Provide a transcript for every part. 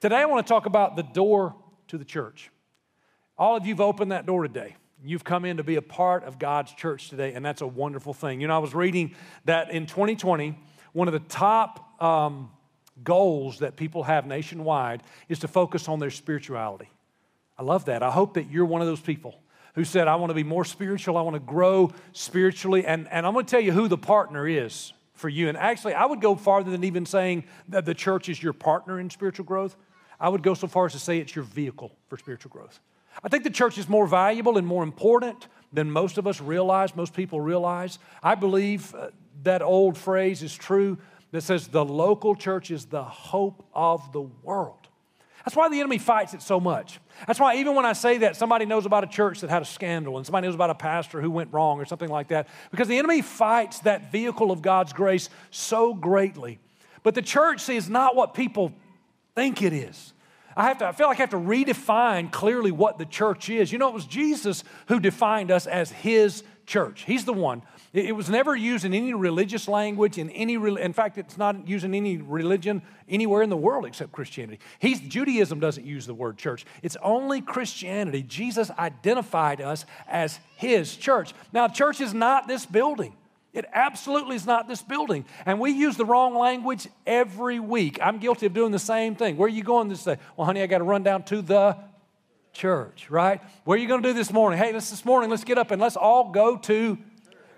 Today, I want to talk about the door to the church. All of you have opened that door today. You've come in to be a part of God's church today, and that's a wonderful thing. You know, I was reading that in 2020, one of the top um, goals that people have nationwide is to focus on their spirituality. I love that. I hope that you're one of those people who said, I want to be more spiritual, I want to grow spiritually. And, and I'm going to tell you who the partner is for you. And actually, I would go farther than even saying that the church is your partner in spiritual growth. I would go so far as to say it's your vehicle for spiritual growth. I think the church is more valuable and more important than most of us realize, most people realize. I believe uh, that old phrase is true that says the local church is the hope of the world. That's why the enemy fights it so much. That's why even when I say that, somebody knows about a church that had a scandal and somebody knows about a pastor who went wrong or something like that, because the enemy fights that vehicle of God's grace so greatly. But the church is not what people think it is. I, have to, I feel like I have to redefine clearly what the church is. You know, it was Jesus who defined us as his church. He's the one. It, it was never used in any religious language, in any, in fact, it's not used in any religion anywhere in the world except Christianity. He's, Judaism doesn't use the word church. It's only Christianity. Jesus identified us as his church. Now, church is not this building. It absolutely is not this building. And we use the wrong language every week. I'm guilty of doing the same thing. Where are you going this day? Well, honey, I got to run down to the church, right? Where are you going to do this morning? Hey, this this morning, let's get up and let's all go to,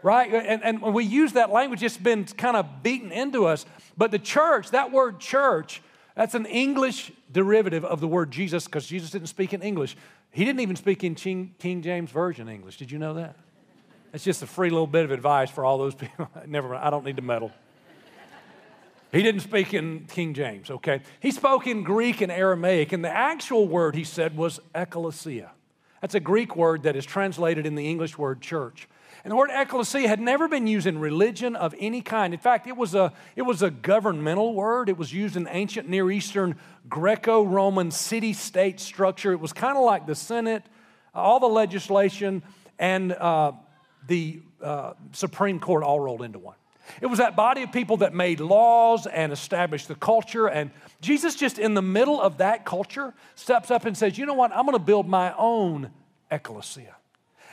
right? And, and when we use that language, it's been kind of beaten into us. But the church, that word church, that's an English derivative of the word Jesus because Jesus didn't speak in English. He didn't even speak in King James Version English. Did you know that? It's just a free little bit of advice for all those people. Never mind, I don't need to meddle. He didn't speak in King James, okay? He spoke in Greek and Aramaic, and the actual word he said was ecclesia. That's a Greek word that is translated in the English word church. And the word ecclesia had never been used in religion of any kind. In fact, it was a, it was a governmental word. It was used in ancient Near Eastern Greco Roman city state structure. It was kind of like the Senate, all the legislation, and uh, the uh, Supreme Court all rolled into one. It was that body of people that made laws and established the culture. And Jesus, just in the middle of that culture, steps up and says, You know what? I'm going to build my own ecclesia.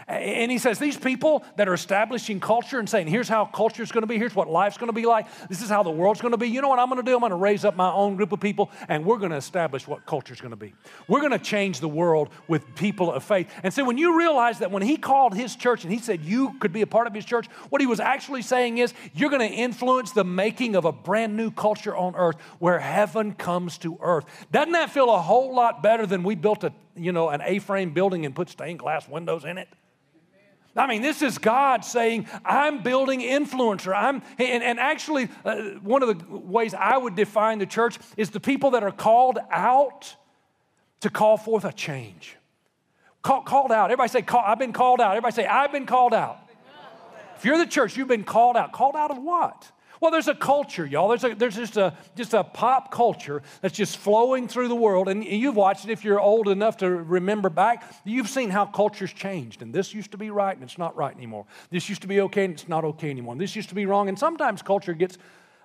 And he says, These people that are establishing culture and saying, Here's how culture is going to be, here's what life's going to be like, this is how the world's going to be. You know what I'm going to do? I'm going to raise up my own group of people and we're going to establish what culture is going to be. We're going to change the world with people of faith. And so when you realize that when he called his church and he said you could be a part of his church, what he was actually saying is, You're going to influence the making of a brand new culture on earth where heaven comes to earth. Doesn't that feel a whole lot better than we built a you know, an A-frame building and put stained glass windows in it? I mean, this is God saying, I'm building influencer. I'm, and, and actually, uh, one of the ways I would define the church is the people that are called out to call forth a change. Call, called out. Everybody say, call, I've been called out. Everybody say, I've been called out. If you're the church, you've been called out. Called out of what? Well, there's a culture, y'all. There's, a, there's just, a, just a pop culture that's just flowing through the world. And you've watched it if you're old enough to remember back. You've seen how culture's changed. And this used to be right and it's not right anymore. This used to be okay and it's not okay anymore. This used to be wrong. And sometimes culture gets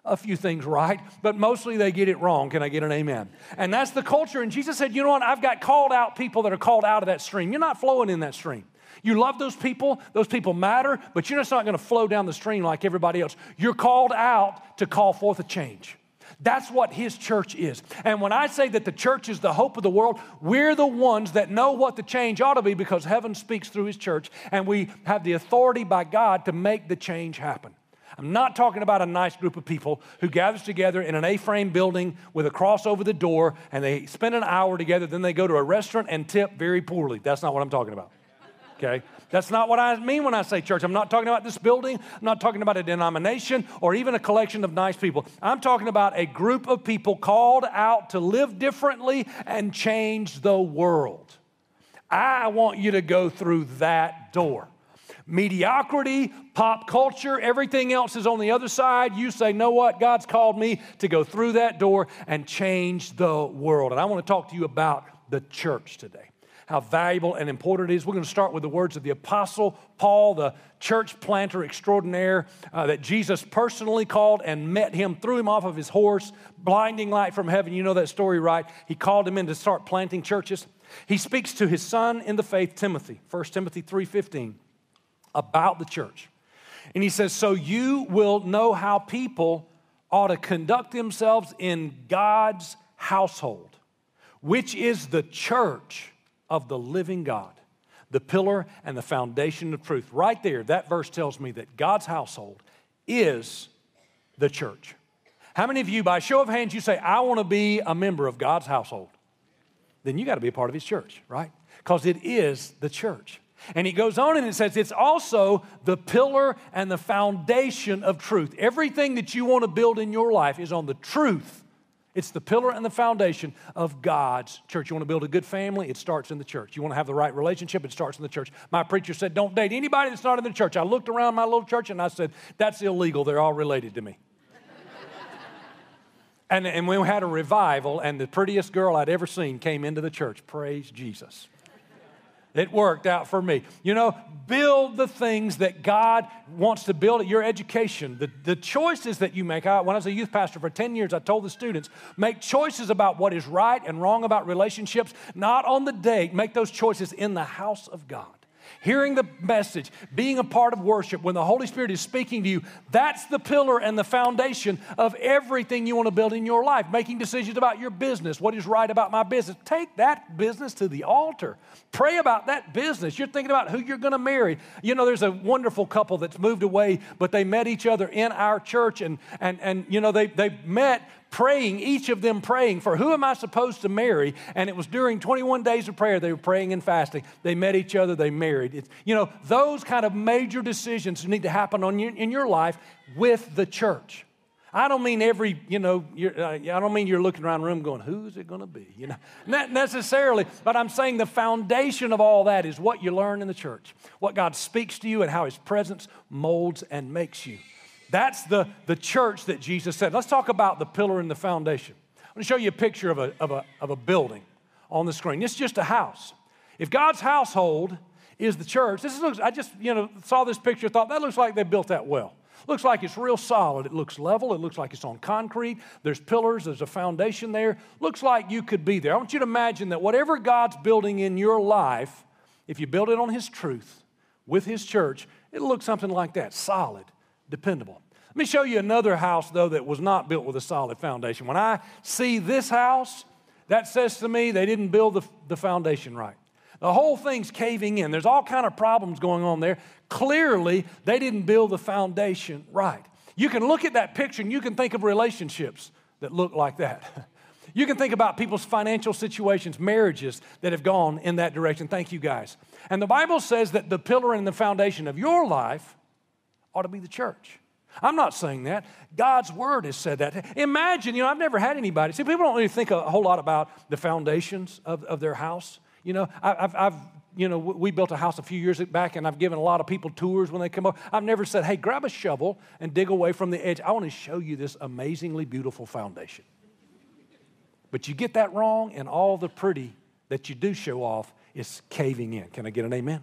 a few things right, but mostly they get it wrong. Can I get an amen? And that's the culture. And Jesus said, You know what? I've got called out people that are called out of that stream. You're not flowing in that stream. You love those people, those people matter, but you're just not going to flow down the stream like everybody else. You're called out to call forth a change. That's what his church is. And when I say that the church is the hope of the world, we're the ones that know what the change ought to be because heaven speaks through his church and we have the authority by God to make the change happen. I'm not talking about a nice group of people who gathers together in an A-frame building with a cross over the door and they spend an hour together, then they go to a restaurant and tip very poorly. That's not what I'm talking about okay? That's not what I mean when I say church. I'm not talking about this building. I'm not talking about a denomination or even a collection of nice people. I'm talking about a group of people called out to live differently and change the world. I want you to go through that door. Mediocrity, pop culture, everything else is on the other side. You say, know what? God's called me to go through that door and change the world. And I want to talk to you about the church today. How valuable and important it is. We're going to start with the words of the Apostle Paul, the church planter extraordinaire uh, that Jesus personally called and met him, threw him off of his horse, blinding light from heaven. You know that story, right? He called him in to start planting churches. He speaks to his son in the faith, Timothy, 1 Timothy 3:15, about the church. And he says, So you will know how people ought to conduct themselves in God's household, which is the church of the living God, the pillar and the foundation of truth. Right there, that verse tells me that God's household is the church. How many of you, by show of hands, you say, I want to be a member of God's household? Then you got to be a part of His church, right? Because it is the church. And he goes on and it says it's also the pillar and the foundation of truth. Everything that you want to build in your life is on the truth. It's the pillar and the foundation of God's church. You want to build a good family? It starts in the church. You want to have the right relationship? It starts in the church. My preacher said, Don't date anybody that's not in the church. I looked around my little church and I said, That's illegal. They're all related to me. and, and we had a revival, and the prettiest girl I'd ever seen came into the church. Praise Jesus. It worked out for me. You know, build the things that God wants to build at your education. The, the choices that you make. I, when I was a youth pastor for 10 years, I told the students make choices about what is right and wrong about relationships, not on the date. Make those choices in the house of God hearing the message, being a part of worship, when the Holy Spirit is speaking to you, that's the pillar and the foundation of everything you want to build in your life. Making decisions about your business, what is right about my business. Take that business to the altar. Pray about that business. You're thinking about who you're going to marry. You know, there's a wonderful couple that's moved away, but they met each other in our church, and, and, and you know, they, they met praying, each of them praying for who am I supposed to marry? And it was during 21 days of prayer, they were praying and fasting. They met each other, they married. It's, you know, those kind of major decisions need to happen on in your life with the church. I don't mean every, you know, I don't mean you're looking around the room going, who's it going to be? You know, not necessarily, but I'm saying the foundation of all that is what you learn in the church, what God speaks to you and how His presence molds and makes you. That's the, the church that Jesus said. Let's talk about the pillar and the foundation. I'm going to show you a picture of a, of a, of a building on the screen. It's just a house. If God's household is the church, this looks, I just, you know, saw this picture, thought that looks like they built that well. Looks like it's real solid. It looks level. It looks like it's on concrete. There's pillars. There's a foundation there. Looks like you could be there. I want you to imagine that whatever God's building in your life, if you build it on His truth with His church, it'll look something like that solid, dependable. Let me show you another house, though, that was not built with a solid foundation. When I see this house, that says to me they didn't build the, the foundation right. The whole thing's caving in. There's all kind of problems going on there. Clearly, they didn't build the foundation right. You can look at that picture and you can think of relationships that look like that. You can think about people's financial situations, marriages that have gone in that direction. Thank you, guys. And the Bible says that the pillar and the foundation of your life ought to be the church. I'm not saying that. God's word has said that. Imagine, you know, I've never had anybody. See, people don't really think a whole lot about the foundations of, of their house. You know, I, have I've, you know, we built a house a few years back and I've given a lot of people tours when they come up. I've never said, hey, grab a shovel and dig away from the edge. I want to show you this amazingly beautiful foundation. But you get that wrong, and all the pretty that you do show off is caving in. Can I get an amen?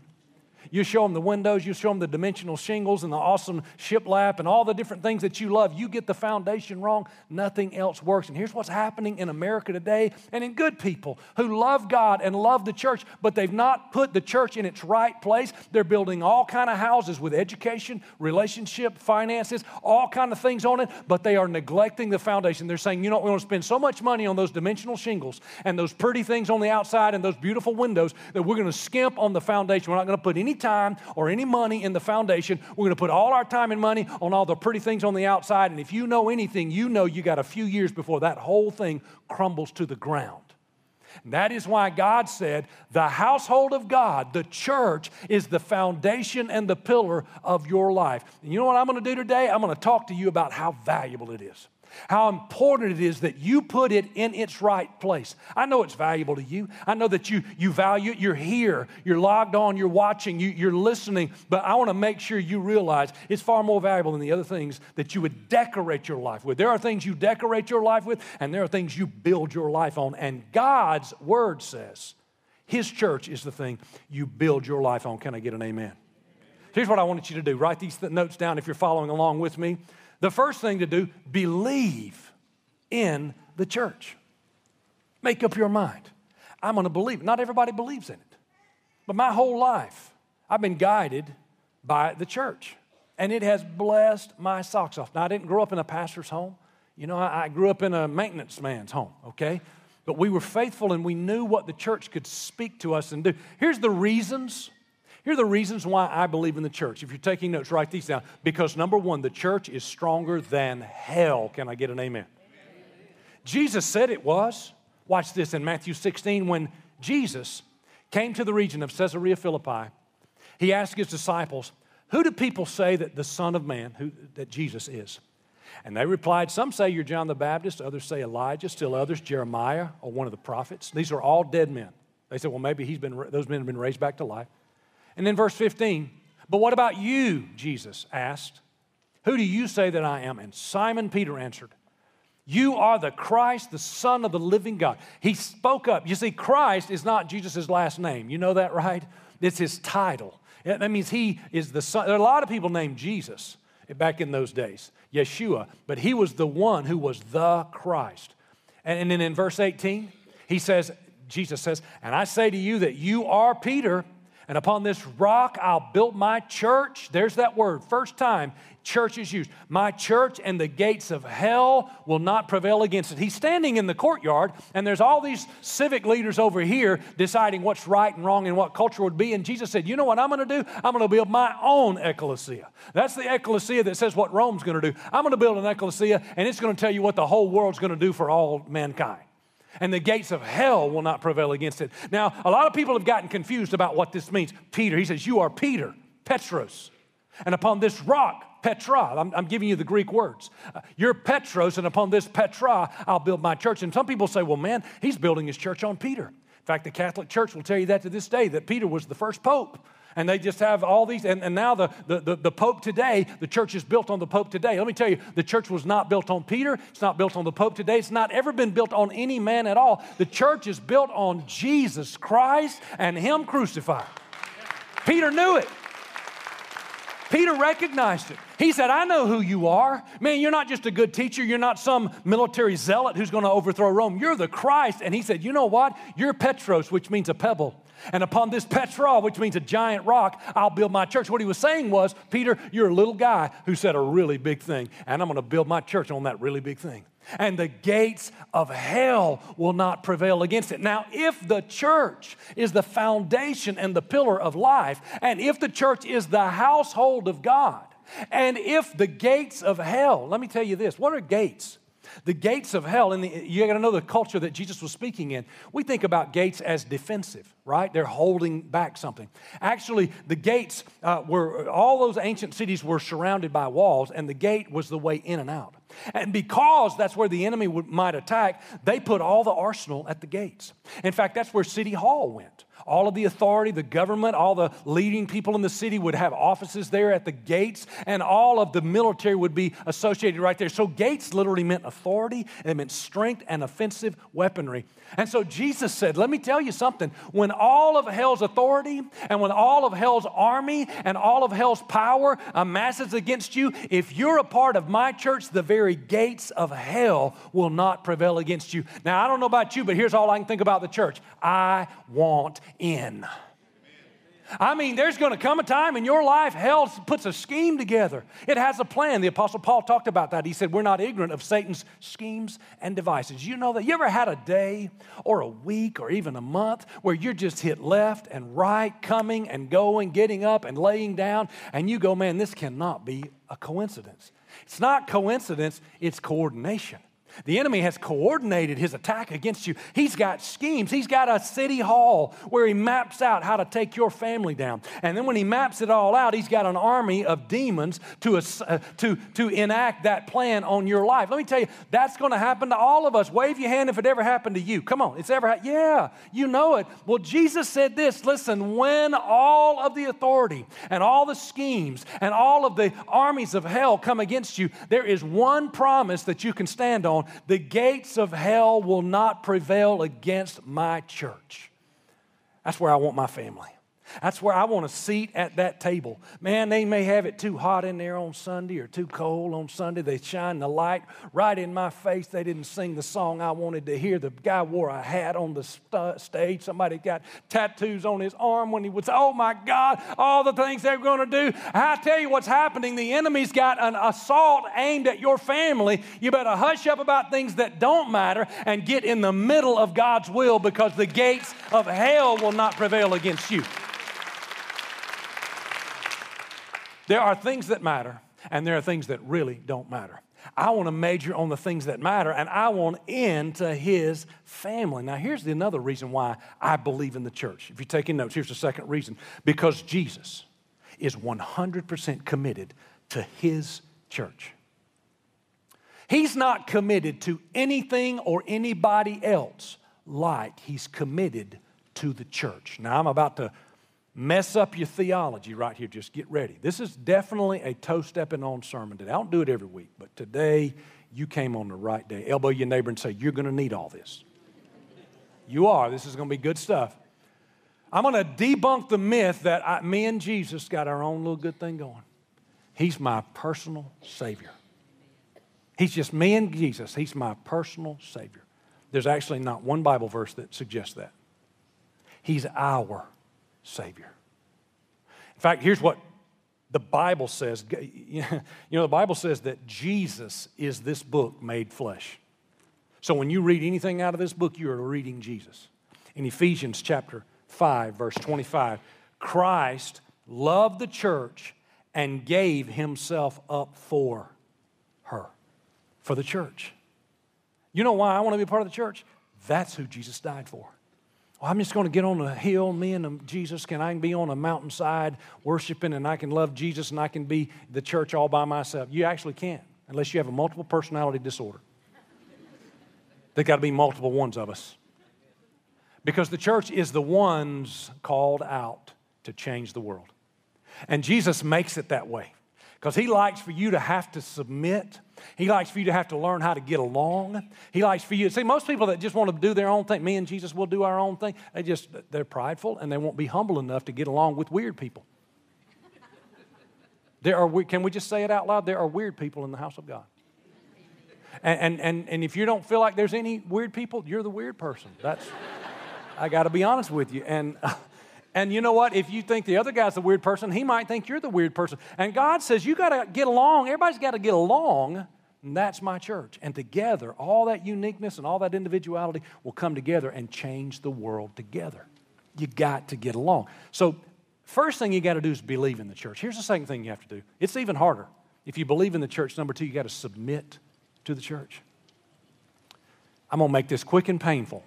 You show them the windows, you show them the dimensional shingles and the awesome shiplap and all the different things that you love. You get the foundation wrong, nothing else works. And here's what's happening in America today and in good people who love God and love the church, but they've not put the church in its right place. They're building all kind of houses with education, relationship, finances, all kind of things on it, but they are neglecting the foundation. They're saying, you know, we want to spend so much money on those dimensional shingles and those pretty things on the outside and those beautiful windows that we're going to skimp on the foundation. We're not going to put any time or any money in the foundation. We're going to put all our time and money on all the pretty things on the outside. And if you know anything, you know you got a few years before that whole thing crumbles to the ground. And that is why God said the household of God, the church, is the foundation and the pillar of your life. And you know what I'm going to do today? I'm going to talk to you about how valuable it is how important it is that you put it in its right place. I know it's valuable to you. I know that you, you value it. You're here, you're logged on, you're watching, you, you're listening, but I want to make sure you realize it's far more valuable than the other things that you would decorate your life with. There are things you decorate your life with, and there are things you build your life on. And God's word says, His church is the thing you build your life on. Can I get an amen? Here's what I wanted you to do write these notes down if you're following along with me. The first thing to do, believe in the church. Make up your mind. I'm going to believe. Not everybody believes in it. But my whole life, I've been guided by the church. And it has blessed my socks off. Now, I didn't grow up in a pastor's home. You know, I, I grew up in a maintenance man's home, okay? But we were faithful and we knew what the church could speak to us and do. Here's the reasons. Here are the reasons why I believe in the church. If you're taking notes, write these down. Because number one, the church is stronger than hell. Can I get an amen? amen. Jesus said it was. Watch this in Matthew 16 when Jesus came to the region of Caesarea Philippi, he asked his disciples, Who do people say that the Son of Man, who, that Jesus is? And they replied, Some say you're John the Baptist, others say Elijah, still others Jeremiah or one of the prophets. These are all dead men. They said, Well, maybe he's been, those men have been raised back to life. And then verse 15, But what about you? Jesus asked. Who do you say that I am? And Simon Peter answered, You are the Christ, the Son of the living God. He spoke up. You see, Christ is not Jesus' last name. You know that, right? It's his title. That means he is the Son. There are a lot of people named Jesus back in those days, Yeshua, but he was the one who was the Christ. And, then in verse 18, he says, Jesus says, And I say to you that you are Peter, and upon this rock I'll build my church. There's that word, first time church is used. My church and the gates of hell will not prevail against it. He's standing in the courtyard, and there's all these civic leaders over here deciding what's right and wrong and what culture would be. And Jesus said, You know what I'm going to do? I'm going to build my own ecclesia. That's the ecclesia that says what Rome's going to do. I'm going to build an ecclesia, and it's going to tell you what the whole world's going to do for all mankind and the gates of hell will not prevail against it. Now, a lot of people have gotten confused about what this means. Peter, he says, You are Peter, Petros, and upon this rock Petra. I'm, I'm, giving you the Greek words. Uh, you're Petros, and upon this Petra, I'll build my church. And some people say, well, man, he's building his church on Peter. In fact, the Catholic Church will tell you that to this day, that Peter was the first pope. And they just have all these, and, and now the, the, the, Pope today, the church is built on the Pope today. Let me tell you, the church was not built on Peter. It's not built on the Pope today. It's not ever been built on any man at all. The church is built on Jesus Christ and Him crucified. Peter knew it. Peter recognized it. He said, I know who you are. Man, you're not just a good teacher. You're not some military zealot who's going to overthrow Rome. You're the Christ. And he said, You know what? You're Petros, which means a pebble. And upon this Petra, which means a giant rock, I'll build my church. What he was saying was, Peter, you're a little guy who said a really big thing, and I'm going to build my church on that really big thing and the gates of hell will not prevail against it. Now, if the church is the foundation and the pillar of life, and if the church is the household of God, and if the gates of hell, let me tell you this what are gates? The gates of hell, and you got to know the culture that Jesus was speaking in. We think about gates as defensive, right? They're holding back something. Actually, the gates uh, were, all those ancient cities were surrounded by walls, and the gate was the way in and out. And because that's where the enemy would, might attack, they put all the arsenal at the gates. In fact, that's where City Hall went. All of the authority, the government, all the leading people in the city would have offices there at the gates, and all of the military would be associated right there. So, gates literally meant authority, it meant strength and offensive weaponry. And so, Jesus said, Let me tell you something. When all of hell's authority, and when all of hell's army, and all of hell's power amasses against you, if you're a part of my church, the very gates of hell will not prevail against you. Now, I don't know about you, but here's all I can think about the church I want in. I mean, there's going to come a time in your life, hell puts a scheme together. It has a plan. The Apostle Paul talked about that. He said, We're not ignorant of Satan's schemes and devices. You know that? You ever had a day or a week or even a month where you're just hit left and right, coming and going, getting up and laying down, and you go, Man, this cannot be a coincidence. It's not coincidence, it's coordination. The enemy has coordinated his attack against you. He's got schemes. He's got a city hall where he maps out how to take your family down. And then when he maps it all out, he's got an army of demons to, uh, to, to enact that plan on your life. Let me tell you, that's going to happen to all of us. Wave your hand if it ever happened to you. Come on, it's ever happened. Yeah, you know it. Well, Jesus said this listen, when all of the authority and all the schemes and all of the armies of hell come against you, there is one promise that you can stand on the gates of hell will not prevail against my church. That's where I want my family. That's where I want a seat at that table. Man, they may have it too hot in there on Sunday or too cold on Sunday. They shine the light right in my face. They didn't sing the song I wanted to hear. The guy wore a hat on the st- stage. Somebody got tattoos on his arm when he was, oh my God, all the things they're going to do. I tell you what's happening. The enemy's got an assault aimed at your family. You better hush up about things that don't matter and get in the middle of God's will because the gates of hell will not prevail against you. There are things that matter, and there are things that really don't matter. I want to major on the things that matter, and I want into his family. Now, here's the another reason why I believe in the church. If you're taking notes, here's the second reason because Jesus is 100% committed to his church. He's not committed to anything or anybody else like he's committed to the church. Now, I'm about to mess up your theology right here. Just get ready. This is definitely a toe stepping on sermon today. I don't do it every week, but today you came on the right day. Elbow your neighbor and say, You're going to need all this. You are. This is going to be good stuff. I'm going to debunk the myth that I, me and Jesus got our own little good thing going. He's my personal Savior. He's just me and Jesus. He's my personal Savior. There's actually not one Bible verse that suggests that. He's our Savior. In fact, here's what the Bible says. You know, the Bible says that Jesus is this book made flesh. So when you read anything out of this book, you are reading Jesus. In Ephesians chapter 5, verse 25, Christ loved the church and gave himself up for her, for the church. You know why I want to be a part of the church? That's who Jesus died for well, I'm just going to get on a hill, me and um, Jesus, can I be on a mountainside worshiping and I can love Jesus and I can be the church all by myself. You actually can't, unless you have a multiple personality disorder. There's got to be multiple ones of us. Because the church is the ones called out to change the world. And Jesus makes it that way because he likes for you to have to submit. He likes for you to have to learn how to get along. He likes for you to see most people that just want to do their own thing. Me and Jesus will do our own thing. They just they're prideful and they won't be humble enough to get along with weird people. There are can we just say it out loud? There are weird people in the house of God. And and and, and if you don't feel like there's any weird people, you're the weird person. That's I got to be honest with you. And and you know what? If you think the other guy's the weird person, he might think you're the weird person. And God says, you got to get along. Everybody's got to get along. And that's my church. And together, all that uniqueness and all that individuality will come together and change the world together. You got to get along. So, first thing you got to do is believe in the church. Here's the second thing you have to do it's even harder. If you believe in the church, number two, you got to submit to the church. I'm going to make this quick and painful,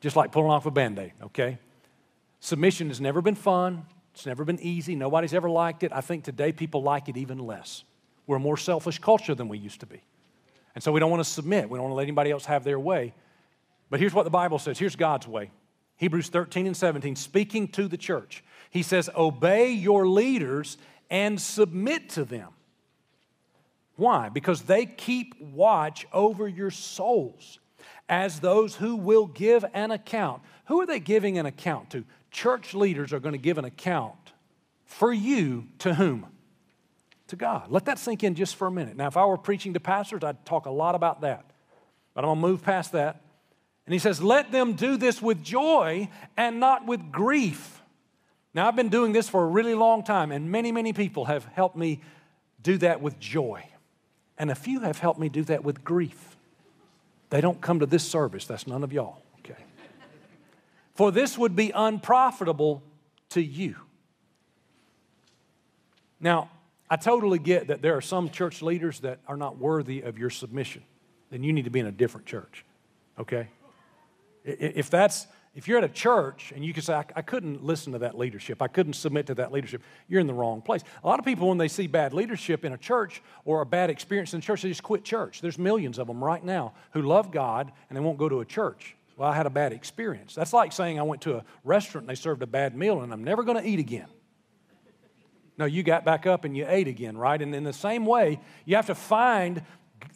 just like pulling off a band aid, okay? Submission has never been fun. It's never been easy. Nobody's ever liked it. I think today people like it even less. We're a more selfish culture than we used to be. And so we don't want to submit. We don't want to let anybody else have their way. But here's what the Bible says here's God's way. Hebrews 13 and 17, speaking to the church, he says, Obey your leaders and submit to them. Why? Because they keep watch over your souls as those who will give an account. Who are they giving an account to? Church leaders are going to give an account for you to whom? To God. Let that sink in just for a minute. Now, if I were preaching to pastors, I'd talk a lot about that. But I'm going to move past that. And he says, Let them do this with joy and not with grief. Now, I've been doing this for a really long time, and many, many people have helped me do that with joy. And a few have helped me do that with grief. They don't come to this service, that's none of y'all for this would be unprofitable to you. Now, I totally get that there are some church leaders that are not worthy of your submission. Then you need to be in a different church, okay? If that's if you're at a church and you can say, I, I, couldn't listen to that leadership, I couldn't submit to that leadership, you're in the wrong place. A lot of people, when they see bad leadership in a church or a bad experience in church, they just quit church. There's millions of them right now who love God and they won't go to a church. Well, I had a bad experience. That's like saying I went to a restaurant and they served a bad meal and I'm never going to eat again. No, you got back up and you ate again, right? And in the same way, you have to find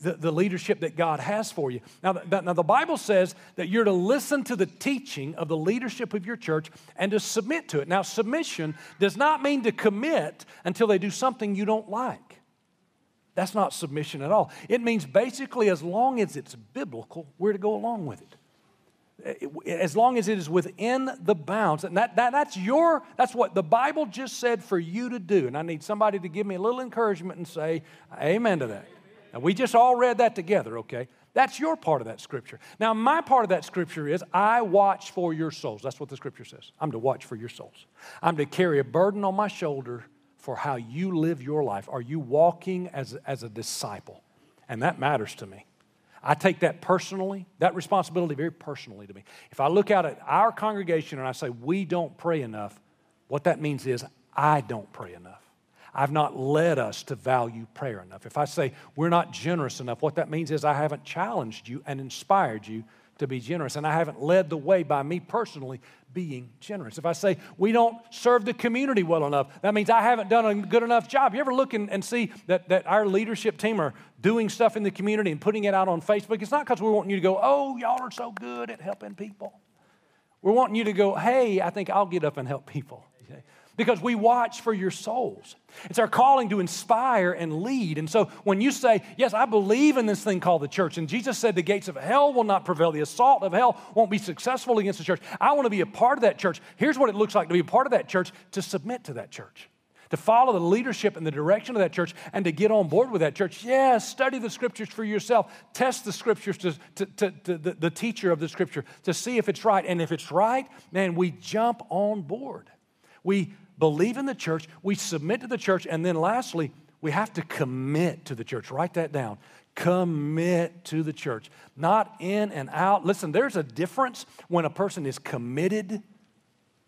the, the leadership that God has for you. Now, the, now, the Bible says that you're to listen to the teaching of the leadership of your church and to submit to it. Now, submission does not mean to commit until they do something you don't like. That's not submission at all. It means basically, as long as it's biblical, we're to go along with it as long as it is within the bounds and that, that, that's your that's what the bible just said for you to do. And i need somebody to give me a little encouragement and say amen to that. And we just all read that together okay? That's your part of that scripture. Now my part of that scripture is i watch for your souls. That's what the scripture says. I'm to watch for your souls. I'm to carry a burden on my shoulder for how you live your life. Are you walking as, as a disciple? And that matters to me I take that personally, that responsibility very personally to me. If I look out at our congregation and I say, we don't pray enough, what that means is I don't pray enough. I've not led us to value prayer enough. If I say we're not generous enough, what that means is I haven't challenged you and inspired you to be generous. And I haven't led the way by me personally being generous. If I say we don't serve the community well enough, that means I haven't done a good enough job. You ever look and, and see that, that our leadership team are doing stuff in the community and putting it out on Facebook? It's not because we're wanting you to go, oh, y'all are so good at helping people. We're wanting you to go, hey, I think I'll get up and help people because we watch for your souls. It's our calling to inspire and lead. And so when you say, Yes, I believe in this thing called the church, and Jesus said the gates of hell will not prevail, the assault of hell won't be successful against the church. I want to be a part of that church. Here's what it looks like to be a part of that church to submit to that church. To follow the leadership and the direction of that church and to get on board with that church. Yes, study the scriptures for yourself. Test the scriptures to, to, to, to the, the teacher of the scripture to see if it's right. And if it's right, man, we jump on board. We believe in the church, we submit to the church, and then lastly, we have to commit to the church. Write that down. Commit to the church, not in and out. Listen, there's a difference when a person is committed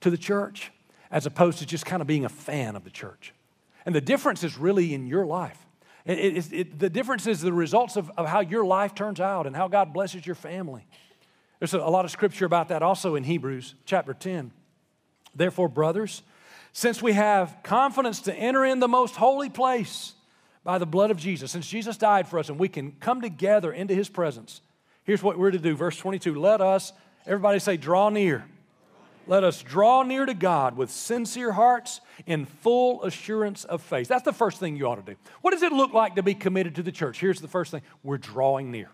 to the church as opposed to just kind of being a fan of the church. And the difference is really in your life. It, it, it, the difference is the results of, of how your life turns out and how God blesses your family. There's a, a lot of scripture about that also in Hebrews chapter 10. Therefore, brothers, since we have confidence to enter in the most holy place by the blood of Jesus, since Jesus died for us and we can come together into his presence, here's what we're to do. Verse 22 Let us, everybody say, draw near. Let us draw near to God with sincere hearts in full assurance of faith. That's the first thing you ought to do. What does it look like to be committed to the church? Here's the first thing we're drawing near.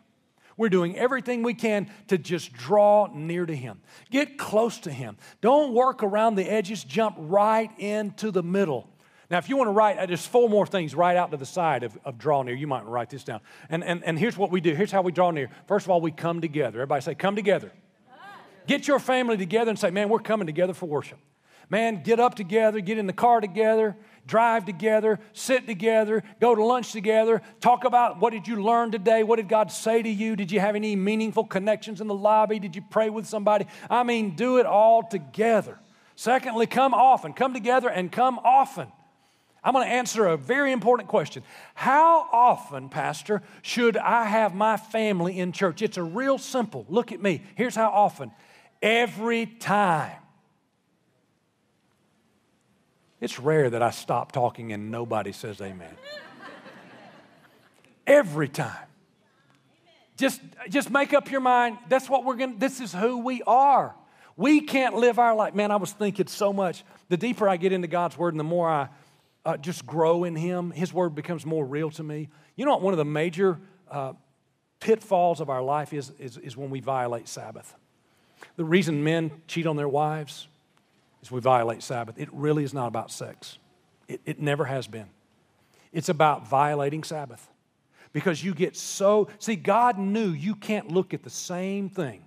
We're doing everything we can to just draw near to Him. Get close to Him. Don't work around the edges, jump right into the middle. Now, if you want to write, uh, there's four more things right out to the side of, of draw near. You might write this down. And, and, and here's what we do. Here's how we draw near. First of all, we come together. Everybody say, come together. Get your family together and say, man, we're coming together for worship. Man, get up together, get in the car together, drive together, sit together, go to lunch together, talk about what did you learn today? What did God say to you? Did you have any meaningful connections in the lobby? Did you pray with somebody? I mean, do it all together. Secondly, come often. Come together and come often. I'm going to answer a very important question. How often, Pastor, should I have my family in church? It's a real simple. Look at me. Here's how often. Every time. It's rare that I stop talking and nobody says amen. Every time. Just, just make up your mind. That's what we're going to, this is who we are. We can't live our life. Man, I was thinking so much. The deeper I get into God's word and the more I uh, just grow in Him, His word becomes more real to me. You know what? One of the major uh, pitfalls of our life is, is, is when we violate Sabbath. The reason men cheat on their wives, is we violate Sabbath. It really is not about sex, it, it never has been. It's about violating Sabbath. Because you get so, see, God knew you can't look at the same thing,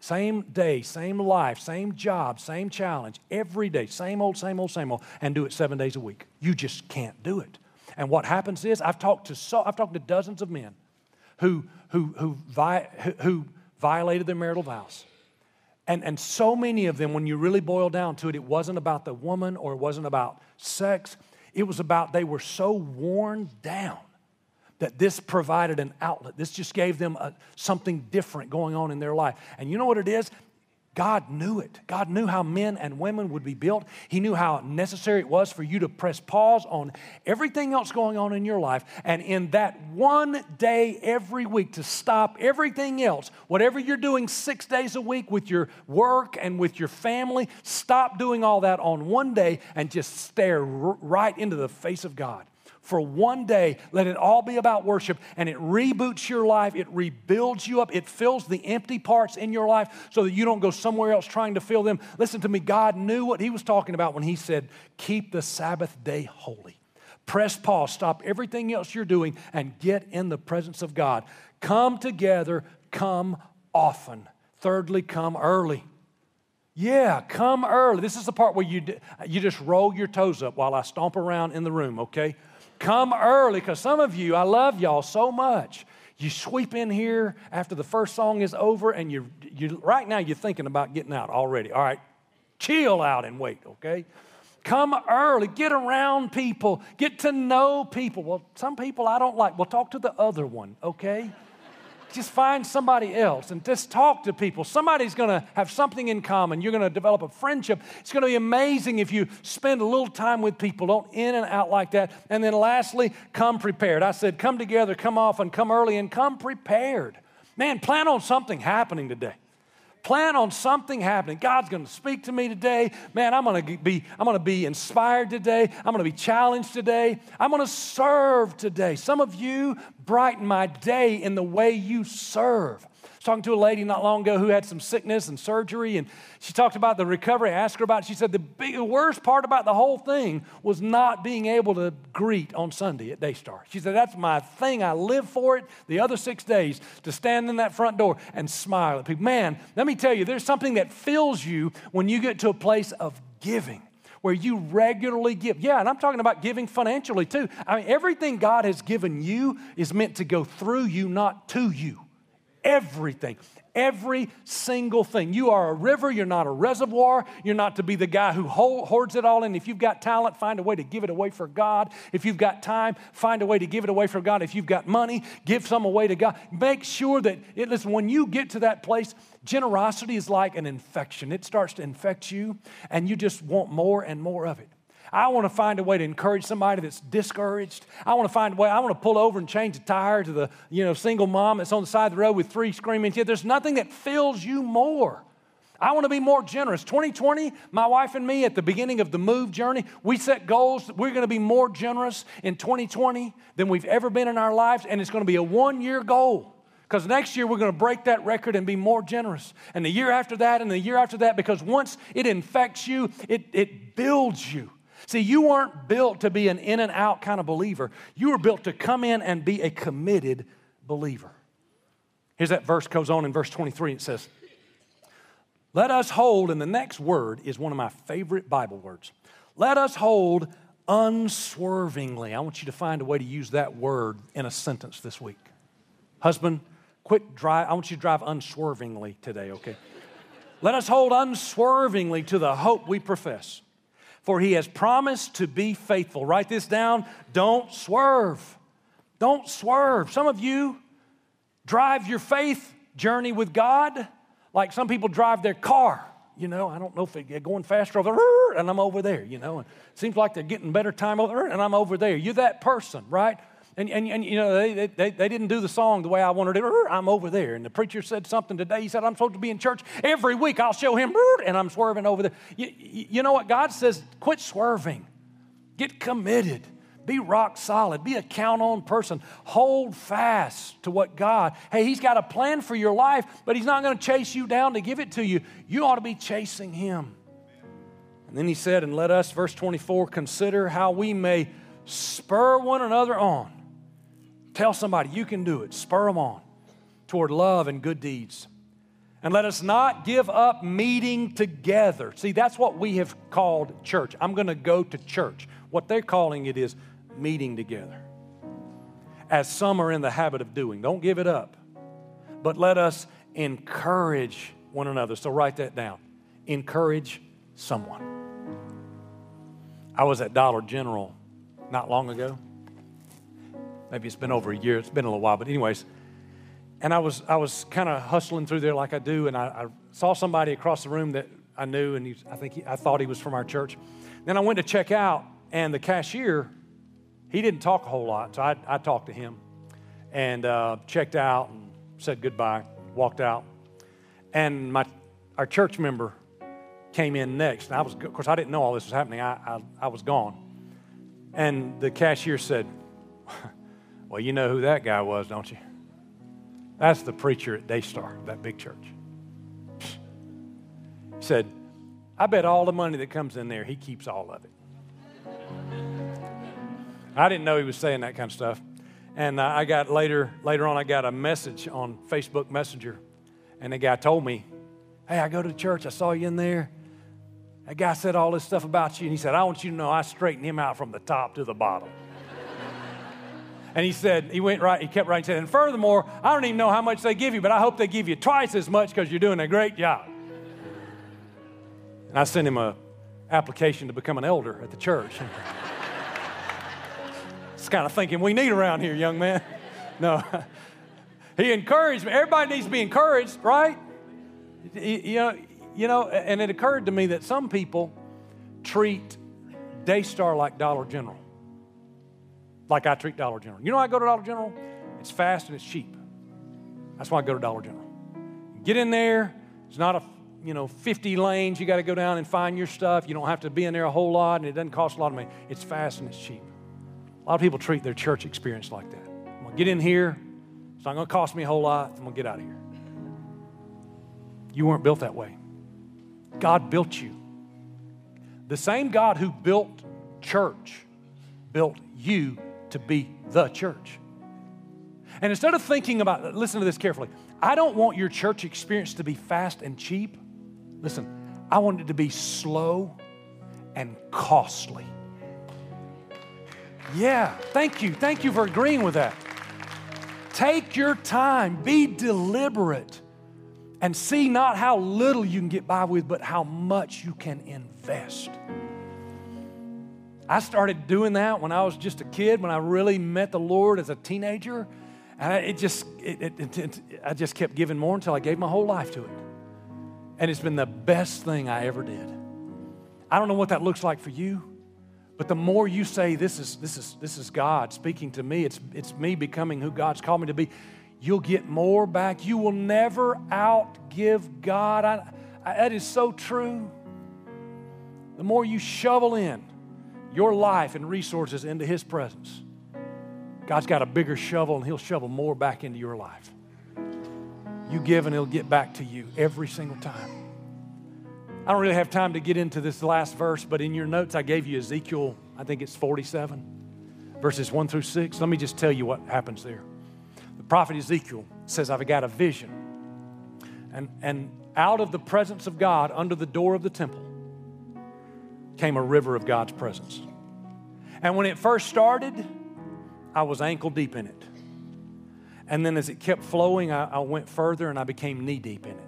same day, same life, same job, same challenge, every day, same old, same old, same old, and do it seven days a week. You just can't do it. And what happens is, I've talked to so, I've talked to dozens of men who, who, who, vi, who violated their marital vows and, and so many of them, when you really boil down to it, it wasn't about the woman or it wasn't about sex. It was about they were so worn down that this provided an outlet. This just gave them a, something different going on in their life. And you know what it is? God knew it. God knew how men and women would be built. He knew how necessary it was for you to press pause on everything else going on in your life. And in that one day every week, to stop everything else, whatever you're doing six days a week with your work and with your family, stop doing all that on one day and just stare right into the face of God for one day. Let it all be about worship, and it reboots your life. It rebuilds you up. It fills the empty parts in your life so that you don't go somewhere else trying to fill them. Listen to me, God knew what He was talking about when He said, Keep the Sabbath day holy. Press pause, stop everything else you're doing, and get in the presence of God. Come together, come often. Thirdly, come early. Yeah, come early. This is the part where you, you just roll your toes up while I stomp around in the room, okay? Come early, because some of you, I love y'all so much. You sweep in here after the first song is over, and you, you right now you're thinking about getting out already. All right, chill out and wait, okay? Come early, get around people, get to know people. Well, some people I don't like. Well, talk to the other one, okay? Just find somebody else and just talk to people. Somebody's going to have something in common. You're going to develop a friendship. It's going to be amazing if you spend a little time with people. Don't in and out like that. And then lastly, come prepared. I said, come together, come often, come early, and come prepared. Man, plan on something happening today. Plan on something happening. God's going to speak to me today. Man, I'm going to be I'm going to be inspired today. I'm going to be challenged today. I'm going to serve today. Some of you brighten my day in the way you serve was talking to a lady not long ago who had some sickness and surgery, and she talked about the recovery. I asked her about it. She said the, big, worst part about the whole thing was not being able to greet on Sunday at Daystar. She said, That's my thing. I live for it the other six days to stand in that front door and smile at people. Man, let me tell you, there's something that fills you when you get to a place of giving where you regularly give. Yeah, and I'm talking about giving financially too. I mean, everything God has given you is meant to go through you, not to you. Everything. Every single thing. You are a river, you're not a reservoir. You're not to be the guy who hoards it all in. If you've got talent, find a way to give it away for God. If you've got time, find a way to give it away for God. If you've got money, give some away to God. Make sure that, it, listen, when you get to that place, generosity is like an infection. It starts to infect you, and you just want more and more of it. I want to find a way to encourage somebody that's discouraged. I want to find a way. I want to pull over and change a tire to the you know single mom that's on the side of the road with three screaming kids. There's nothing that fills you more. I want to be more generous. 2020, my wife and me at the beginning of the move journey, we set goals. that We're going to be more generous in 2020 than we've ever been in our lives, and it's going to be a one year goal. Because next year we're going to break that record and be more generous. And the year after that, and the year after that, because once it infects you, it, it builds you. See, you weren't built to be an in and out kind of believer. You were built to come in and be a committed believer. Here's that verse goes on in verse 23. It says, Let us hold, and the next word is one of my favorite Bible words. Let us hold unswervingly. I want you to find a way to use that word in a sentence this week. Husband, quit drive. I want you to drive unswervingly today, okay? Let us hold unswervingly to the hope we profess for he has promised to be faithful. Write this down. Don't swerve. Don't swerve. Some of you drive your faith journey with God like some people drive their car. You know, I don't know if they're going faster over there, and I'm over there, you know. And it seems like they're getting better time over there, and I'm over there. You're that person, right? And, and, and you know, they, they, they didn't do the song the way I wanted it. I'm over there. And the preacher said something today. He said, I'm supposed to be in church every week. I'll show him, and I'm swerving over there. You, you know what? God says, quit swerving. Get committed. Be rock solid. Be a count on person. Hold fast to what God, hey, He's got a plan for your life, but He's not going to chase you down to give it to you. You ought to be chasing Him. And then He said, and let us, verse 24, consider how we may spur one another on Tell somebody you can do it. Spur them on toward love and good deeds. And let us not give up meeting together. See, that's what we have called church. I'm going to go to church. What they're calling it is meeting together. As some are in the habit of doing. Don't give it up. But let us encourage one another. So write that down. Encourage someone. I was at Dollar General not long ago maybe it's been over a year, it's been a little while, but anyways, and I was, I was kind of hustling through there like I do, and I, I, saw somebody across the room that I knew, and he, I think he, I thought he was from our church. Then I went to check out, and the cashier, he didn't talk a whole lot, so I, I talked to him and uh, checked out and said goodbye, walked out. And my, our church member came in next. And I was, of course, I didn't know all this was happening. I, I, I was gone. And the cashier said, Well, you know who that guy was, don't you? That's the preacher at Daystar, that big church. He said, I bet all the money that comes in there, he keeps all of it. I didn't know he was saying that kind of stuff. And uh, I got later, later on, I got a message on Facebook Messenger, and the guy told me, Hey, I go to the church, I saw you in there. That guy said all this stuff about you, and he said, I want you to know I straightened him out from the top to the bottom. And he said, he went right, he kept right and said, and furthermore, I don't even know how much they give you, but I hope they give you twice as much because you're doing a great job. And I sent him a application to become an elder at the church. it's kind of thinking we need around here, young man. No. he encouraged me. Everybody needs to be encouraged, right? You know, you know, and it occurred to me that some people treat Daystar like Dollar General, like I treat Dollar General. You know, I go to Dollar General. It's fast and it's cheap. That's why I go to Dollar General. Get in there. It's not a you know 50 lanes. You got to go down and find your stuff. You don't have to be in there a whole lot, and it doesn't cost a lot of money. It's fast and it's cheap. A lot of people treat their church experience like that. I'm gonna get in here. It's not gonna cost me a whole lot. I'm gonna get out of here. You weren't built that way. God built you. The same God who built church built you to be the church. And instead of thinking about, listen to this carefully. I don't want your church experience to be fast and cheap. Listen, I want it to be slow and costly. Yeah, thank you. Thank you for agreeing with that. Take your time, be deliberate and see not how little you can get by with, but how much you can invest. I started doing that when I was just a kid, when I really met the Lord as a teenager. And it just, it, it, it, I just kept giving more until I gave my whole life to it. And it's been the best thing I ever did. I don't know what that looks like for you, but the more you say, this is, this is, this is God speaking to me, it's, it's me becoming who God's called me to be, you'll get more back. You will never outgive God. I, I, that is so true. The more you shovel in your life and resources into His presence, God's got a bigger shovel and He'll shovel more back into your life. You give and He'll get back to you every single time. I don't really have time to get into this last verse, but in your notes, I gave you Ezekiel, I think it's 47, verses 1 through 6. Let me just tell you what happens there The prophet Ezekiel says, I've got a vision. And, and out of the presence of God, under the door of the temple, came a river of God's presence. And when it first started, I was ankle deep in it. And then as it kept flowing, I, I went further and I became knee deep in it.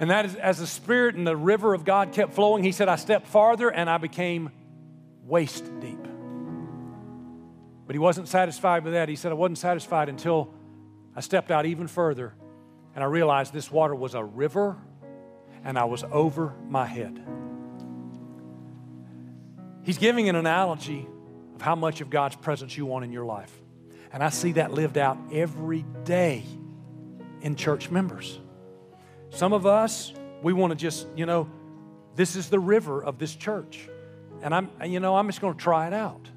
And that is, as the Spirit and the river of God kept flowing, he said, I stepped farther and I became waist deep. But he wasn't satisfied with that. He said, I wasn't satisfied until I stepped out even further and I realized this water was a river and I was over my head. He's giving an analogy of how much of God's presence you want in your life. And I see that lived out every day in church members. Some of us, we want to just, you know, this is the river of this church. And I'm, you know, I'm just going to try it out.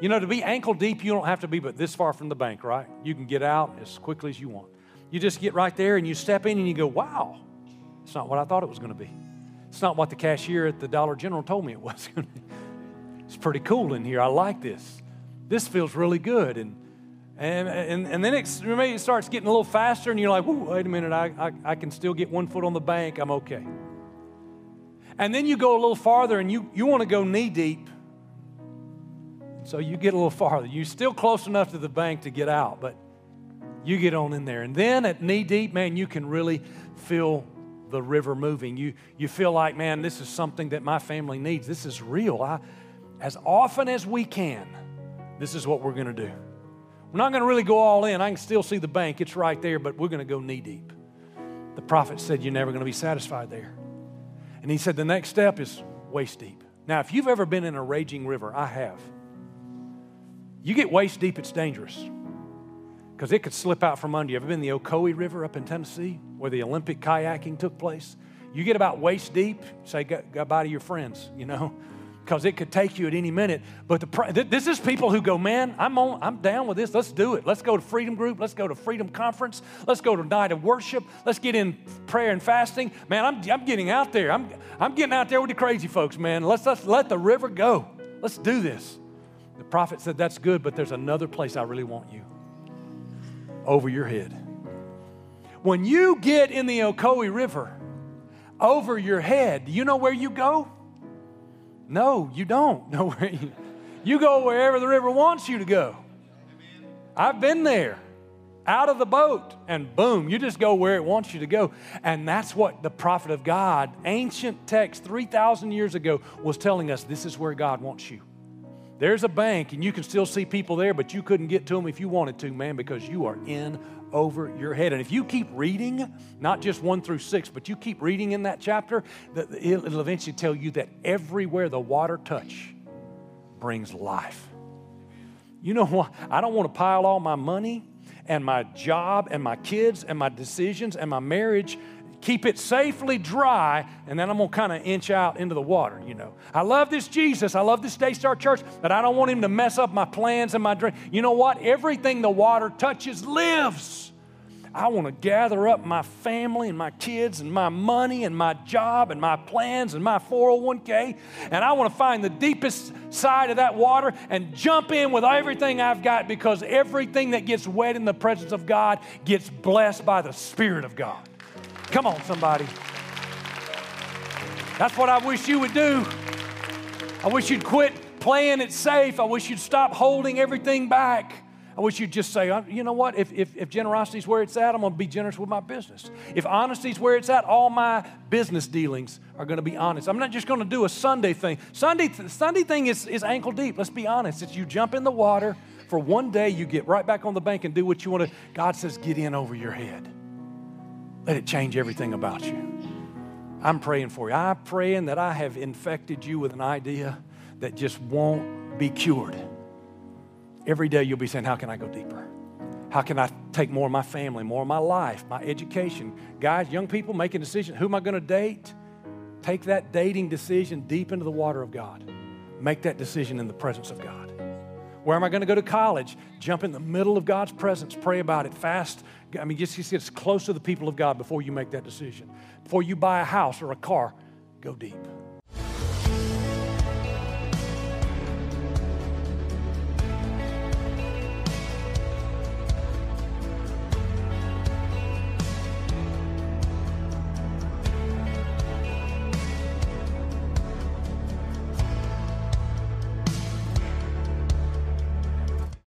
You know, to be ankle deep, you don't have to be but this far from the bank, right? You can get out as quickly as you want. You just get right there and you step in and you go, wow, it's not what I thought it was going to be. It's not what the cashier at the Dollar General told me it was. It's pretty cool in here. I like this. This feels really good. And, and, and, and then it, maybe it starts getting a little faster and you're like, wait a minute, I, I, I can still get one foot on the bank. I'm okay. And then you go a little farther and you, you want to go knee deep so you get a little farther. You're still close enough to the bank to get out, but you get on in there. And then at knee deep, man, you can really feel the river moving. You, you feel like, man, this is something that my family needs. This is real. I, as often as we can, this is what we're going to do. We're not going to really go all in. I can still see the bank, it's right there, but we're going to go knee deep. The prophet said, You're never going to be satisfied there. And he said, The next step is waist deep. Now, if you've ever been in a raging river, I have. You get waist deep, it's dangerous because it could slip out from under you. Ever been the Ocoee River up in Tennessee where the Olympic kayaking took place? You get about waist deep, say goodbye to your friends, you know, because it could take you at any minute. But the, this is people who go, man, I'm, on, I'm down with this. Let's do it. Let's go to Freedom Group. Let's go to Freedom Conference. Let's go to Night of Worship. Let's get in prayer and fasting. Man, I'm, I'm getting out there. I'm, I'm getting out there with the crazy folks, man. Let's, let's let the river go. Let's do this. The prophet said, That's good, but there's another place I really want you over your head. When you get in the Ocoee River over your head, do you know where you go? No, you don't know where you you go wherever the river wants you to go. I've been there. Out of the boat, and boom, you just go where it wants you to go. And that's what the prophet of God, ancient text 3,000 years ago, was telling us this is where God wants you. There's a bank, and you can still see people there, but you couldn't get to them if you wanted to, man, because you are in over your head. And if you keep reading, not just one through six, but you keep reading in that chapter, it'll eventually tell you that everywhere the water touch brings life. You know what? I don't want to pile all my money and my job and my kids and my decisions and my marriage keep it safely dry, and then I'm gonna kind of inch out into the water, you know. I love this Jesus, I love this Daystar Church, but I don't want him to mess up my plans and my dream. You know what? Everything the water touches lives. I want to gather up my family and my kids and my money and my job and my plans and my 401k. And I want to find the deepest side of that water and jump in with everything I've got because everything that gets wet in the presence of God gets blessed by the Spirit of God. Come on, somebody. That's what I wish you would do. I wish you'd quit playing it safe. I wish you'd stop holding everything back. I wish you'd just say, uh, you know what, if, if, if generosity is where it's at, I'm going to be generous with my business. If honesty is where it's at, all my business dealings are going to be honest. I'm not just going to do a Sunday thing. Sunday, Sunday thing is, is ankle deep. Let's be honest. It's you jump in the water for one day, you get right back on the bank and do what you want to. God says, get in over your head. Let it change everything about you. I'm praying for you. I'm praying that I have infected you with an idea that just won't be cured. Every day you'll be saying, How can I go deeper? How can I take more of my family, more of my life, my education? Guys, young people making decisions who am I going to date? Take that dating decision deep into the water of God. Make that decision in the presence of God. Where am I going to go to college? Jump in the middle of God's presence, pray about it, fast. I mean, just, get close to the people of God before you make that decision. Before you buy a house or a car, go deep.